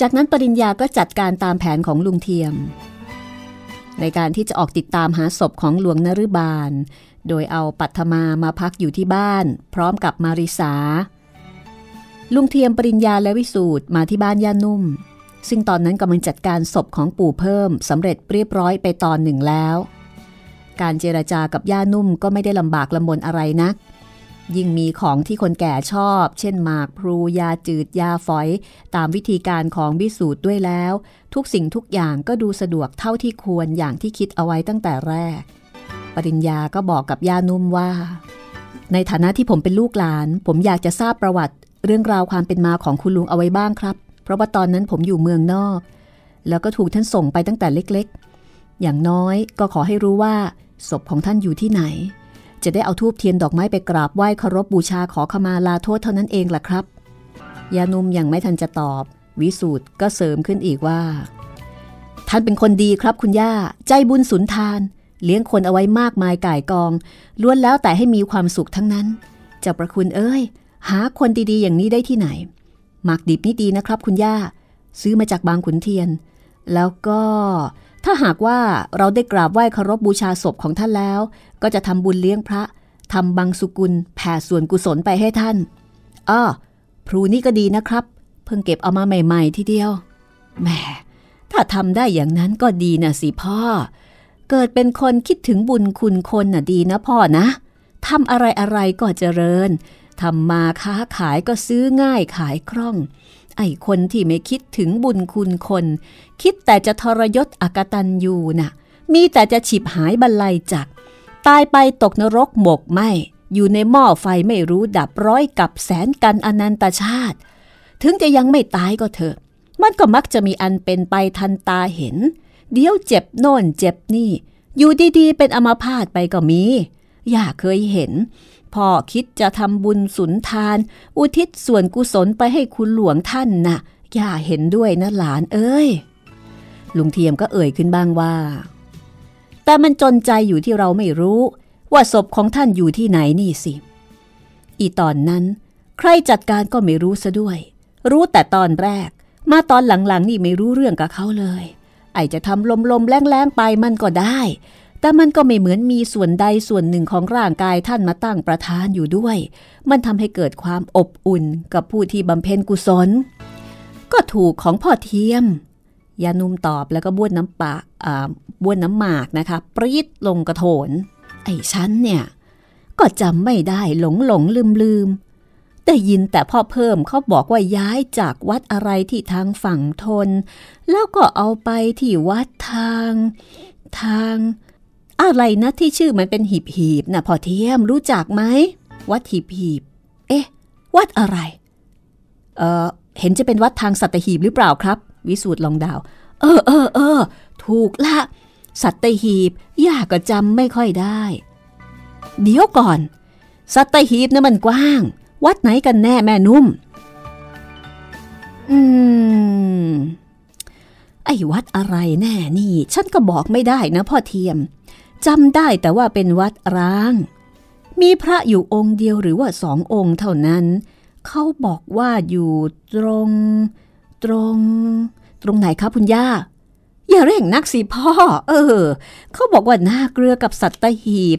จากนั้นปริญญาก็จัดการตามแผนของลุงเทียม ในการที่จะออกติดตามหาศพของหลวงนฤบาล โดยเอาปัทมามาพักอยู่ที่บ้าน พร้อมกับมาริสา ลุงเทียมปริญญาและวิสูตรมาที่บ้านย่านุ่ม ซึ่งตอนนั้นกำลังจัดการศพของปู่เพิ่มสำเร็จเรียบร้อยไปตอนหนึ่งแล้วการเจรจากับย่านุ่มก็ไม่ได้ลำบากลำบนอะไรนัก ยิ่งมีของที่คนแก่ชอบ เช่นหมากพลูยาจืดยาฝอย ตามวิธีการของวิสูตรด้วยแล้ว ทุกสิ่งทุกอย่างก็ดูสะดวกเท่าที่ควรอย่างที่คิดเอาไว้ตั้งแต่แรก ปริญญาก็บอกกับยานุ่มว่า ในฐานะที่ผมเป็นลูกหลาน ผมอยากจะทราบประวัติ เรื่องราวความเป็นมาของคุณลุงเอาไว้บ้างครับ เพราะว่าตอนนั้นผมอยู่เมืองนอก แล้วก็ถูกท่านส่งไปตั้งแต่เล็ก ๆ อย่างน้อยก็ขอให้รู้ว่าศพของท่านอยู่ที่ไหน จะได้เอาทูบเทียนดอกไม้ไปกราบไหว้เคารพบบูชาขอขมาลาโทษเท่านั้นเองล่ะครับ ยานุ่มยังไม่ทันจะตอบ วิสูตรก็เสริมขึ้นอีกว่า ท่านเป็นคนดีครับคุณย่า ใจบุญสุนทาน เลี้ยงคนเอาไว้มากมายก่ายกอง ล้วนแล้วแต่ให้มีความสุขทั้งนั้นเจ้าประคุณเอ้ย หาคนดีๆ อย่างนี้ได้ที่ไหนหมากดิบนี่ดีนะครับ คุณย่า ซื้อมาจากบางขุนเทียน แล้วก็ ถ้าหากว่าเราได้กราบไหว้เคารพบบูชาศพของท่านแล้ว ก็จะทำบุญเลี้ยงพระทำบังสุกุลแผ่ส่วนกุศลไปให้ท่านอ้อพลูนี่ก็ดีนะครับ เพิ่งเก็บเอามาใหม่ ๆ ทีเดียวแหมถ้าทำได้อย่างนั้นก็ดีนะสิพ่อ เกิดเป็นคนคิดถึงบุญคุณคนน่ะดีนะพ่อนะทำอะไรอะไรก็เจริญทำมาค้าขายก็ซื้อง่ายขายคล่อง ไอ้คนที่ไม่คิดถึงบุญคุณคน คิดแต่จะทรยศอกตันยูน่ะ มีแต่จะฉิบหายบรรลัยจัก ตายไปตกนรกหมกไหมอยู่ในหม้อไฟไม่รู้ดับร้อยกับแสนกันอนันตชาติ ถึงจะยังไม่ตายก็เถอะ มันก็มักจะมีอันเป็นไปทันตาเห็น เดี๋ยวเจ็บโน่นเจ็บนี่ อยู่ดีๆ เป็นอมาพาตไปก็มี อย่าเคยเห็น พ่อคิดจะทำบุญสุนทาน อุทิศส่วนกุศลไปให้คุณหลวงท่านนะ่ะ อย่าเห็นด้วยนะหลานเอ้ย ลุงเทียมก็เอ่ยขึ้นบ้างว่า แต่มันจนใจอยู่ที่เราไม่รู้ ว่าศพของท่านอยู่ที่ไหนนี่สิ อีตอนนั้น ใครจัดการก็ไม่รู้ซะด้วย รู้แต่ตอนแรก มาตอนหลังๆนี่ไม่รู้เรื่องกับเขาเลย ไอจะทำลมๆแรงๆไปมันก็ได้ แต่มันก็ไม่เหมือนมีส่วนใดส่วนหนึ่งของร่างกายท่านมาตั้งประธานอยู่ด้วย มันทำให้เกิดความอบอุ่นกับผู้ที่บำเพ็ญกุศล ก็ถูกของพ่อเทียม ยานุ่มตอบแล้วก็บ้วนน้ำปากอ่าบ้วนน้ำหมากนะคะปรีดลงกระโถน ไอ้ฉันเนี่ย ก็จำไม่ได้หลงหลงลืมลืมได้ยินแต่พ่อเพิ่มเขาบอกว่าย้ายจากวัดอะไรที่ทางฝั่งทน แล้วก็เอาไปที่วัดทาง ทาง อะไรนะที่ชื่อมันเป็นหีบหีบนะพ่อเทียมรู้จักไหมวัดหีบหีบเอ๊ะ วัดอะไร เออเห็นจะเป็นวัดทางสัตหีบหรือเปล่าครับ วิสูตรลองดาว เออเออเออ ถูกละ สัตหีบย่าก็จำไม่ค่อยได้ เดี๋ยวก่อน สัตหีบนะ่ะมันกว้าง วัดไหนกันแน่แม่นุ่ม อืม ไอ้วัดอะไรแน่นี่ ฉันก็บอกไม่ได้นะพ่อเทียมจำได้แต่ว่าเป็นวัดร้าง มีพระอยู่องค์เดียวหรือว่าสององค์เท่านั้น เขาบอกว่าอยู่ตรง ตรง ตรงไหนครับคุณย่า อย่าเร่งนักสิพ่อ เออ เขาบอกว่าหน้าเกลือกับสัตหีบ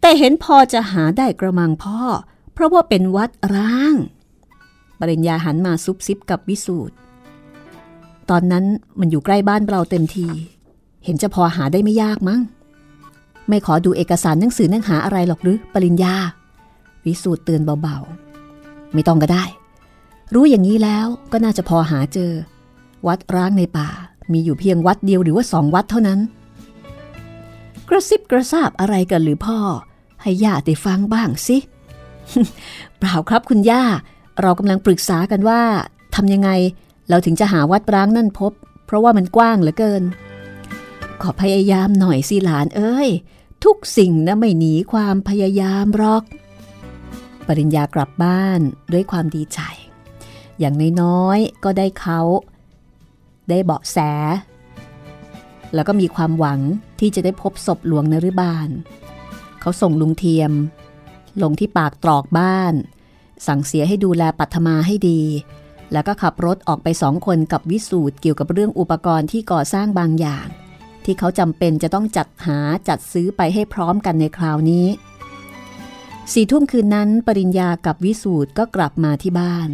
แต่เห็นพอจะหาได้กระมังพ่อ เพราะว่าเป็นวัดร้าง ปริญญาหันมาซุบซิบกับวิสูตรตอนนั้นมันอยู่ใกล้บ้านเราเต็มที เห็นจะพอหาได้ไม่ยากมั้ง ไม่ขอดูเอกสารหนังสือหนังหาอะไรหรอกหรือ ปริญญา วิสูตรเตือนเบาๆ ไม่ต้องก็ได้ รู้อย่างนี้แล้วก็น่าจะพอหาเจอ วัดร้างในป่ามีอยู่เพียงวัดเดียวหรือว่าสองวัดเท่านั้น กระซิบกระซาบอะไรกันหรือพ่อ ให้ย่าได้ฟังบ้างสิเปล่าครับคุณย่า เรากำลังปรึกษากันว่าทำยังไงเราถึงจะหาวัดร้างนั่นพบ เพราะว่ามันกว้างเหลือเกิน ขอพยายามหน่อยสิหลานเอ้ย ทุกสิ่งนะไม่หนีความพยายามหรอก ปริญญากลับบ้านด้วยความดีใจ อย่างน้อยๆ ก็ได้เขา ได้เบาะแส แล้วก็มีความหวังที่จะได้พบศพหลวงนรุบาล เขาส่งลุงเทียม ลงที่ปากตรอกบ้าน สั่งเสียให้ดูแลปัทมาให้ดี แล้วก็ขับรถออกไปสองคนกับวิสูตรเกี่ยวกับเรื่องอุปกรณ์ที่ก่อสร้างบางอย่าง ที่เขาจำเป็นจะต้องจัดหาจัดซื้อไปให้พร้อมกันในคราวนี้สี่ทุ่มคืนนั้นปริญญากับวิสูตรก็กลับมาที่บ้าน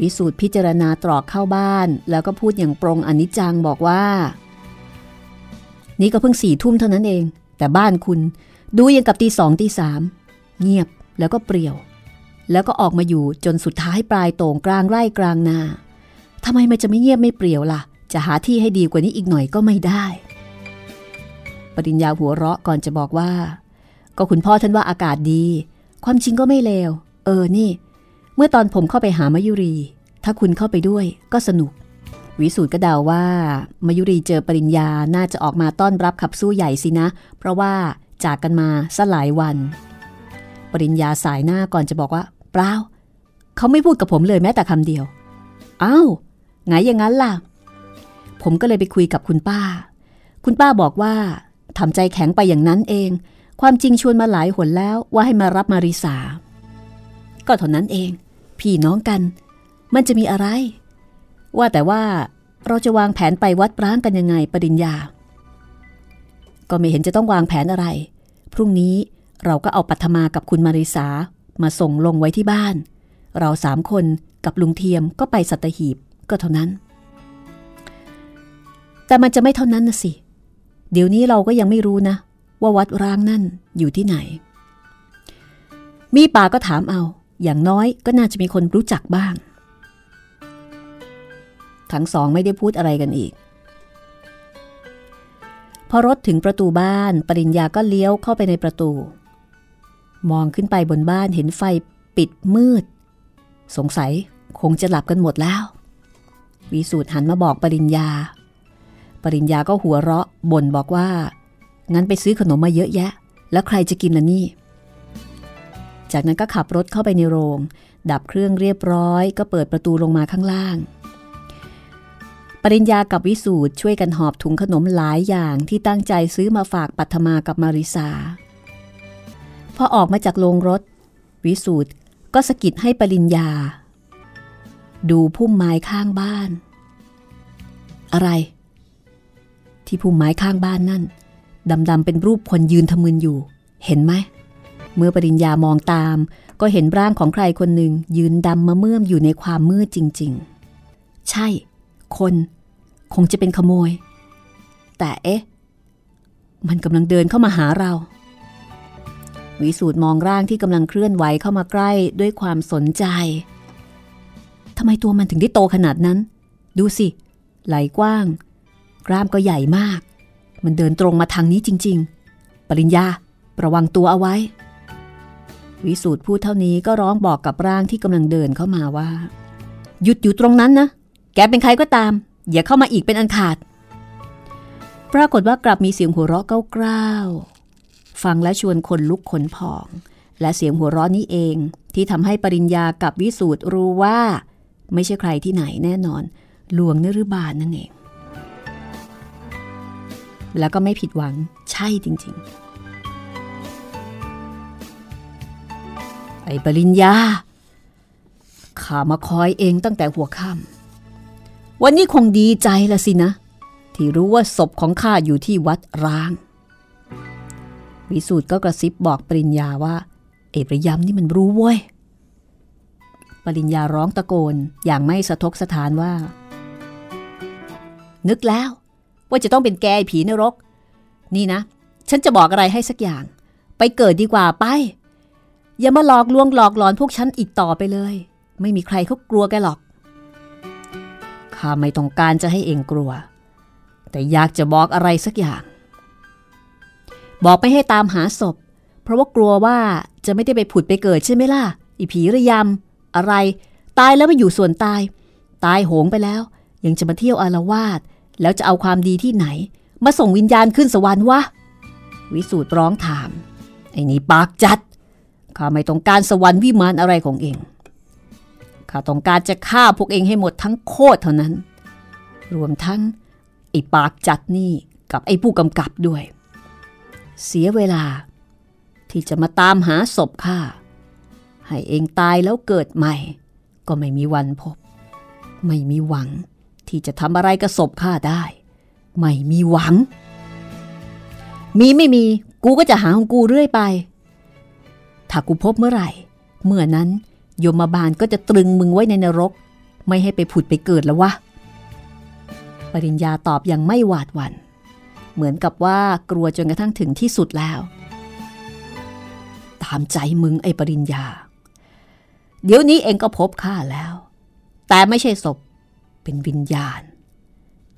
วิสูตรพิจารณาตรอกเข้าบ้าน แล้วก็พูดอย่างปรงอนิจจังบอกว่า นี่ก็เพิ่งสี่ทุ่มเท่านั้นเอง แต่บ้านคุณดูยังกับตีสองตีสามเงียบแล้วก็เปรี่ยว แล้วก็ออกมาอยู่จนสุดท้ายปลายโต่งกลางไร่กลางนาทำไมมันจะไม่เงียบไม่เปรี่ยวล่ะ จะหาที่ให้ดีกว่านี้อีกหน่อยก็ไม่ได้ ปริญญาหัวเราะก่อนจะบอกว่า ก็คุณพ่อท่านว่าอากาศดี ความจริงก็ไม่เลว เออนี่ เมื่อตอนผมเข้าไปหามายุรี ถ้าคุณเข้าไปด้วยก็สนุก วิสูตรก็เดาว่า มายุรีเจอปริญญาน่าจะออกมาต้อนรับขับสู้ใหญ่สินะ เพราะว่าจากกันมาสลายวัน ปริญญาสายหน้าก่อนจะบอกว่า เปล่า เขาไม่พูดกับผมเลยแม้แต่คำเดียว อ้าวไงอย่างนั้นล่ะ ผมก็เลยไปคุยกับคุณป้า คุณป้าบอกว่าทำใจแข็งไปอย่างนั้นเอง ความจริงชวนมาหลายหนแล้วว่าให้มารับมาริสา ก็เท่านั้นเอง พี่น้องกัน มันจะมีอะไร ว่าแต่ว่าเราจะวางแผนไปวัดร้างกันยังไงปริญญา ก็ไม่เห็นจะต้องวางแผนอะไร พรุ่งนี้เราก็เอาปัทมากับคุณมาริสามาส่งลงไว้ที่บ้าน เราสามคนกับลุงเทียมก็ไปสัตหีบก็เท่านั้น แต่มันจะไม่เท่านั้นนะสิ เดี๋ยวนี้เราก็ยังไม่รู้นะ ว่าวัดร้างนั่นอยู่ที่ไหน มีป่าก็ถามเอา อย่างน้อยก็น่าจะมีคนรู้จักบ้าง ทั้งสองไม่ได้พูดอะไรกันอีก พอรถถึงประตูบ้านปริญญาก็เลี้ยวเข้าไปในประตู มองขึ้นไปบนบ้านเห็นไฟปิดมืด สงสัยคงจะหลับกันหมดแล้ว วิสูตรหันมาบอกปริญญา ปริญญาก็หัวเราะบ่นบอกว่า งั้นไปซื้อขนมมาเยอะแยะ แล้วใครจะกินล่ะนี่ จากนั้นก็ขับรถเข้าไปในโรง ดับเครื่องเรียบร้อย ก็เปิดประตูลงมาข้างล่าง ปริญญากับวิสูตรช่วยกันหอบถุงขนมหลายอย่างที่ตั้งใจซื้อมาฝากปัทมากับมาริสาพอออกมาจากโรงรถ วิสูตรก็สกิดให้ปริญญา ดูพุ่มไม้ข้างบ้าน อะไร ที่พุ่มไม้ข้างบ้านนั่นดำๆเป็นรูปคนยืนทะมึนอยู่ เห็นไหม เมื่อปริญญามองตาม ก็เห็นร่างของใครคนหนึ่งยืนดำมาเมื่อมอยู่ในความมืดจริง ๆ ใช่ คน คงจะเป็นขโมย แต่เอ๊ะ มันกำลังเดินเข้ามาหาเรา วิสูตรมองร่างที่กำลังเคลื่อนไหวเข้ามาใกล้ด้วยความสนใจทำไมตัวมันถึงได้โตขนาดนั้น ดูสิ ไหลกว้าง กล้ามก็ใหญ่มาก มันเดินตรงมาทางนี้จริง ๆ ปริญญา ระวังตัวเอาไว้ วิสูตรพูดเท่านี้ก็ร้องบอกกับร่างที่กำลังเดินเข้ามาว่า หยุดอยู่ตรงนั้นนะ แกเป็นใครก็ตาม อย่าเข้ามาอีกเป็นอันขาด ปรากฏว่ากลับมีเสียงหัวเราะเกล้าวๆฟังและชวนคนลุกขนพอง และเสียงหัวเราะนี้เองที่ทำให้ปริญญากับวิสูตรรู้ว่า ไม่ใช่ใครที่ไหนแน่นอน หลวงนฤบาลนั่นเอง แล้วก็ไม่ผิดหวังใช่จริง ๆ ไอ้ปริญญา ข้ามาคอยเองตั้งแต่หัวค่ำวันนี้คงดีใจละสินะ ที่รู้ว่าศพของข้าอยู่ที่วัดร้าง วิสูตรก็กระซิบบอกปริญญาว่า เอประยำนี่มันรู้เว้ย ปริญญาร้องตะโกนอย่างไม่สะทกสะทานว่า นึกแล้วว่าจะต้องเป็นแกผีนรก นี่นะ ฉันจะบอกอะไรให้สักอย่าง ไปเกิดดีกว่าไป อย่ามาหลอกลวงหลอกหลอนพวกฉันอีกต่อไปเลย ไม่มีใครเขากลัวแกหรอก ข้าไม่ต้องการจะให้เองกลัว แต่อยากจะบอกอะไรสักอย่าง บอกไม่ให้ตามหาศพ เพราะว่ากลัวว่าจะไม่ได้ไปผุดไปเกิดใช่ไหมล่ะ อีผีระยำอะไร ตายแล้วไม่อยู่ส่วนตาย ตายโหงไปแล้ว ยังจะมาเที่ยวอารวาส แล้วจะเอาความดีที่ไหน มาส่งวิญญาณขึ้นสวรรค์วะ วิสูตรร้องถาม ไอ้นี่ปากจัด ข้าไม่ต้องการสวรรค์วิมานอะไรของเอง ข้าต้องการจะฆ่าพวกเองให้หมดทั้งโคตรเท่านั้น รวมทั้งไอ้ปากจัดนี่กับไอ้ผู้กำกับด้วย เสียเวลา ที่จะมาตามหาศพข้า ให้เองตายแล้วเกิดใหม่ ก็ไม่มีวันพบ ไม่มีหวังที่จะทำอะไรกับศพข้าได้ ไม่มีหวัง มีไม่มี กูก็จะหาของกูเรื่อยไป ถ้ากูพบเมื่อไหร่ เมื่อนั้นโยมบาลก็จะตรึงมึงไว้ในนรก ไม่ให้ไปผุดไปเกิดแล้ววะ ปริญญาตอบอย่างไม่หวาดหวัน่น เหมือนกับว่ากลัวจนกระทั่งถึงที่สุดแล้ว ตามใจมึงไอ้ปริญญา เดี๋ยวนี้เองก็พบข้าแล้ว แต่ไม่ใช่ศพ เป็นวิญญาณ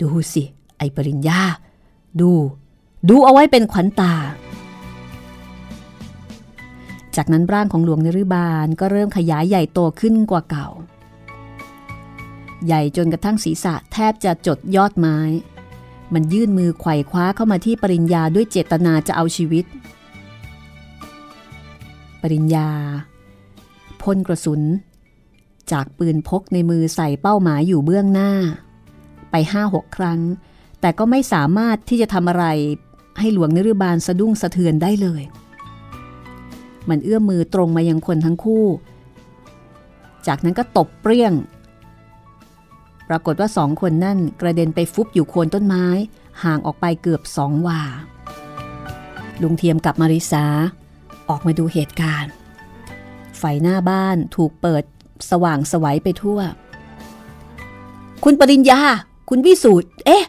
ดูสิ ไอ้ปริญญา ดู ดูเอาไว้เป็นขวัญตา จากนั้นร่างของหลวงนฤบาลก็เริ่มขยายใหญ่โตขึ้นกว่าเก่า ใหญ่จนกระทั่งศีรษะแทบจะจดยอดไม้ มันยื่นมือไขว่คว้าเข้ามาที่ปริญญาด้วยเจตนาจะเอาชีวิต ปริญญาพ่นกระสุน จากปืนพกในมือใส่เป้าหมายอยู่เบื้องหน้า ไปห้าหกครั้ง แต่ก็ไม่สามารถที่จะทำอะไรให้หลวงนฤบาลสะดุ้งสะเทือนได้เลย มันเอื้อมมือตรงมายังคนทั้งคู่ จากนั้นก็ตบเปรี้ยง ปรากฏว่าสองคนนั่นกระเด็นไปฟุบอยู่โคนต้นไม้ ห่างออกไปเกือบสองวา ลุงเทียมกับมาริสาออกมาดูเหตุการณ์ ไฟหน้าบ้านถูกเปิดสว่างสวัยไปทั่ว คุณปริญญา คุณวิสูตรเอ๊ะ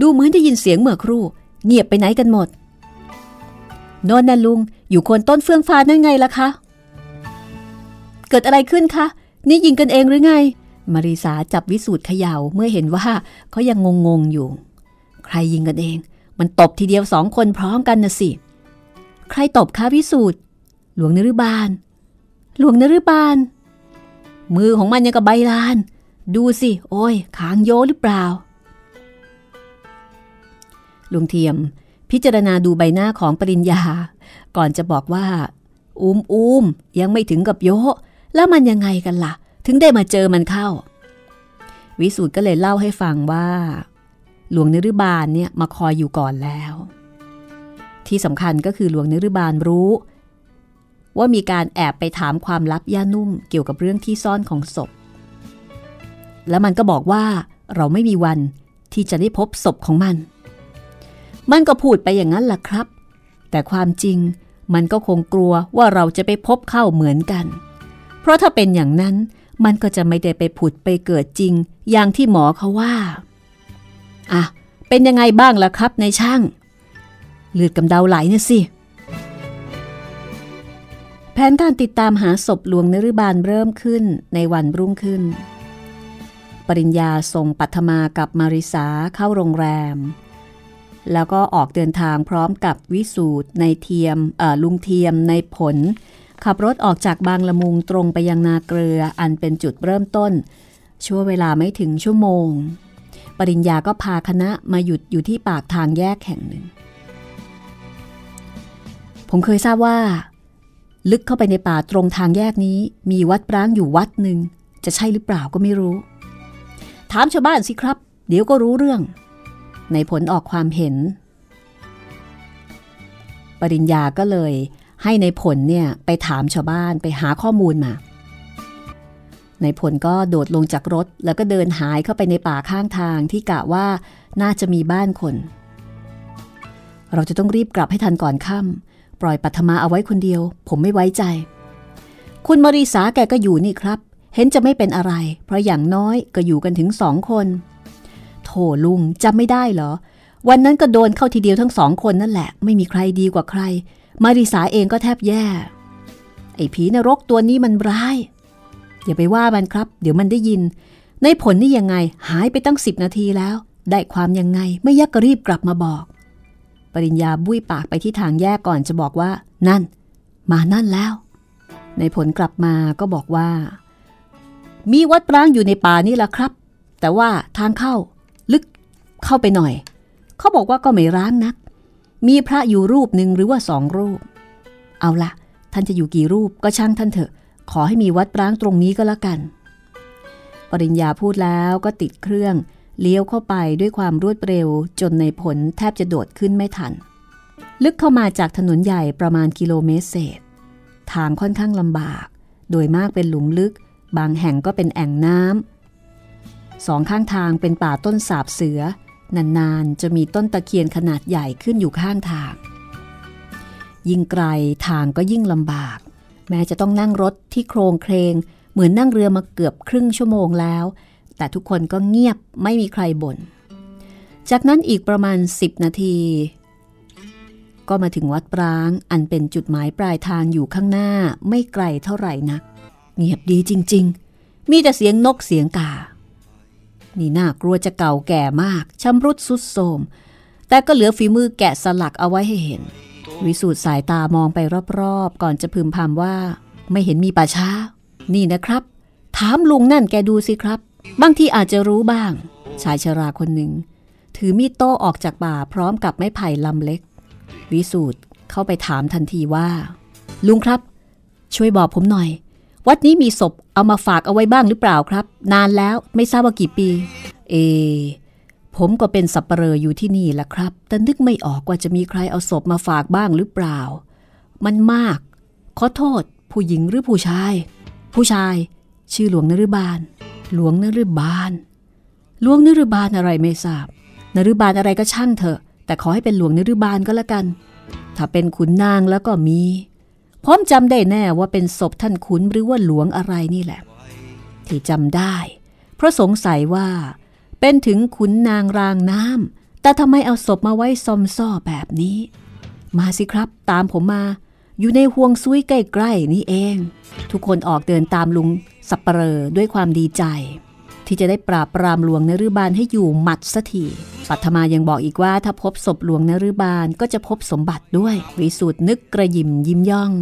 ดูเหมือนได้ยินเสียงเมื่อครู่ เงียบไปไหนกันหมด โน่นน่ะลุง อยู่คนต้นเฟื่องฟ้านั่นไงล่ะคะ เกิดอะไรขึ้นคะ นี่ยิงกันเองหรือไง มาริสาจับวิสูตรเขย่าเมื่อเห็นว่าเขายังงงๆอยู่ ใครยิงกันเอง มันตบทีเดียวสองคนพร้อมกันนะสิ ใครตบคะวิสูตรหลวงนฤบาล หลวงนฤบาล มือของมันยังกับใบลาน ดูสิ โอ้ยขางโยหรือเปล่าลุงเทียม พิจารณาดูใบหน้าของปริญญา ก่อนจะบอกว่า อุมอุมยังไม่ถึงกับโยะแล้วมันยังไงกันละ่ะ ถึงได้มาเจอมันเข้า วิสูตรก็เลยเล่าให้ฟังว่า หลวงนฤบาลเนี่ยมาคอยอยู่ก่อนแล้ว ที่สำคัญก็คือหลวงนฤบาลรู้ ว่ามีการแอบไปถามความลับย่านุ่มเกี่ยวกับเรื่องที่ซ่อนของศพ แล้วมันก็บอกว่าเราไม่มีวันที่จะได้พบศพของมัน มันก็พูดไปอย่างนั้นแหละครับ แต่ความจริงมันก็คงกลัวว่าเราจะไปพบเข้าเหมือนกัน เพราะถ้าเป็นอย่างนั้นมันก็จะไม่ได้ไปผุดไปเกิดจริง อย่างที่หมอเขาว่าอะเป็นยังไงบ้างล่ะครับในช่างเลือดกำเดาไหลเนี่ยสิแผนการติดตามหาศพหลวงนฤบาลเริ่มขึ้นในวันรุ่งขึ้น ปริญญาส่งปัทมากับมาริสาเข้าโรงแรม แล้วก็ออกเดินทางพร้อมกับวิสูตรในเทียมลุงเทียมในผล ขับรถออกจากบางละมุงตรงไปยังนาเกลืออันเป็นจุดเริ่มต้น ชั่วเวลาไม่ถึงชั่วโมง ปริญญาก็พาคณะมาหยุดอยู่ที่ปากทางแยกแห่งหนึ่ง ผมเคยทราบว่า ลึกเข้าไปในป่าตรงทางแยกนี้ มีวัดร้างอยู่วัดหนึ่ง จะใช่หรือเปล่าก็ไม่รู้ ถามชาวบ้านสิครับ เดี๋ยวก็รู้เรื่อง ในผลออกความเห็น ปริญญาก็เลยให้ในผลเนี่ยไปถามชาวบ้านไปหาข้อมูลมา ในผลก็โดดลงจากรถแล้วก็เดินหายเข้าไปในป่าข้างทางที่กะว่าน่าจะมีบ้านคน เราจะต้องรีบกลับให้ทันก่อนค่ำปล่อยปัทมาเอาไว้คนเดียว ผมไม่ไว้ใจ คุณมรีสาแกก็อยู่นี่ครับ เห็นจะไม่เป็นอะไร เพราะอย่างน้อยก็อยู่กันถึงสองคน โถลุงจำไม่ได้เหรอ วันนั้นก็โดนเข้าทีเดียวทั้งสองคนนั่นแหละ ไม่มีใครดีกว่าใคร มาริสาเองก็แทบแย่ ไอ้ผีนรกตัวนี้มันร้าย อย่าไปว่ามันครับ เดี๋ยวมันได้ยิน ในผลนี่ยังไงหายไปตั้งสิบนาทีแล้ว ได้ความยังไงไม่ยักก็รีบกลับมาบอก ปริญญาบุ้ยปากไปที่ทางแยกก่อนจะบอกว่า นั่น มานั่นแล้ว ในผลกลับมาก็บอกว่ามีวัดร้างอยู่ในป่านี่แหละครับ แต่ว่าทางเข้า เข้าไปหน่อย เขาบอกว่าก็ไม่ร้างนัก มีพระอยู่รูปหนึ่งหรือว่าสองรูป เอาละท่านจะอยู่กี่รูปก็ช่างท่านเถอะ ขอให้มีวัดร้างตรงนี้ก็แล้วกัน ปริญญาพูดแล้วก็ติดเครื่อง เลี้ยวเข้าไปด้วยความรวดเร็วจนในผลแทบจะโดดขึ้นไม่ทัน ลึกเข้ามาจากถนนใหญ่ประมาณกิโลเมตรเศษ ทางค่อนข้างลำบาก โดยมากเป็นหลุมลึก บางแห่งก็เป็นแอ่งน้ำสองข้างทางเป็นป่าต้นสาบเสือ นานๆ จะมีต้นตะเคียนขนาดใหญ่ขึ้นอยู่ข้างทาง ยิ่งไกลทางก็ยิ่งลำบาก แม้จะต้องนั่งรถที่โครงเครงเหมือนนั่งเรือมาเกือบครึ่งชั่วโมงแล้ว แต่ทุกคนก็เงียบไม่มีใครบน่น จากนั้นอีกประมาณ 10 นาที ก็มาถึงวัดปรางอันเป็นจุดหมายปลายทางอยู่ข้างหน้าไม่ไกลเท่าไหร่นัก เงียบดีจริง ๆ มีแต่เสียงนกเสียงกา นี่น่ากลัวจะเก่าแก่มากชำรุดสุดโทมแต่ก็เหลือฝีมือแกะสลักเอาไว้ให้เห็น วิสูตรสายตามองไปรอบๆ ก่อนจะพึมพำว่า ไม่เห็นมีป่าช้า นี่นะครับ ถามลุงนั่นแกดูสิครับ บางทีอาจจะรู้บ้าง ชายชราคนหนึ่ง ถือมีดโต้ออกจากป่าพร้อมกับไม้ไผ่ลำเล็ก วิสูตรเข้าไปถามทันทีว่า ลุงครับ ช่วยบอกผมหน่อย วัดนี้มีศพเอามาฝากเอาไว้บ้างหรือเปล่าครับ นานแล้วไม่ทราบว่ากี่ปี เอ ผมก็เป็นสับปเหร่ออยู่ที่นี่แหละครับ แต่นึกไม่ออกว่าจะมีใครเอาศพมาฝากบ้างหรือเปล่า มันมาก ขอโทษ ผู้หญิงหรือผู้ชาย ผู้ชาย ชื่อหลวงนฤบาล หลวงนฤบาล หลวงนฤบาลอะไรไม่ทราบนฤบาลอะไรก็ช่างเถอะ แต่ขอให้เป็นหลวงนฤบาลก็แล้วกัน ถ้าเป็นขุนนางแล้วก็มี พร้อมจำได้แน่ว่าเป็นศพท่านขุนหรือว่าหลวงอะไรนี่แหละ ที่จำได้ เพราะสงสัยว่า เป็นถึงขุนนางรางน้ำแต่ทำไมเอาศพมาไว้ซอมซ่อแบบนี้ มาสิครับ ตามผมมา อยู่ในห่วงซุยใกล้ๆนี่เอง ทุกคนออกเดินตามลุงสับปเหร่อด้วยความดีใจ ที่จะได้ปราบปรามหลวงนฤบาลให้อยู่หมัดสักทีปัทมายังบอกอีกว่าถ้าพบศพหลวงนฤบาลก็จะพบสมบัติด้วย วิสูตรนึกกระยิมยิ้มย่อง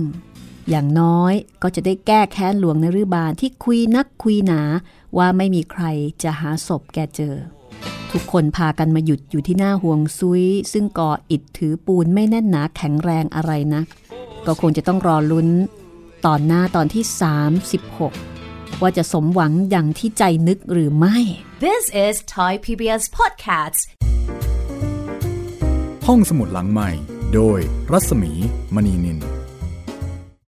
อย่างน้อยก็จะได้แก้แค้นหลวงนฤบาลที่คุยนักคุยหนาว่าไม่มีใครจะหาศพแกเจอ ทุกคนพากันมาหยุดอยู่ที่หน้าห่วงซุย ซึ่งก่ออิฐถือปูนไม่แน่นหนาแข็งแรงอะไรนะ ก็คงจะต้องรอลุ้น ตอนหน้าตอนที่ 36 ว่าจะสมหวังอย่างที่ใจนึกหรือไม่ This is Thai PBS Podcasts. ห้องสมุดหลังใหม่ โดยรัศมีมณีนิน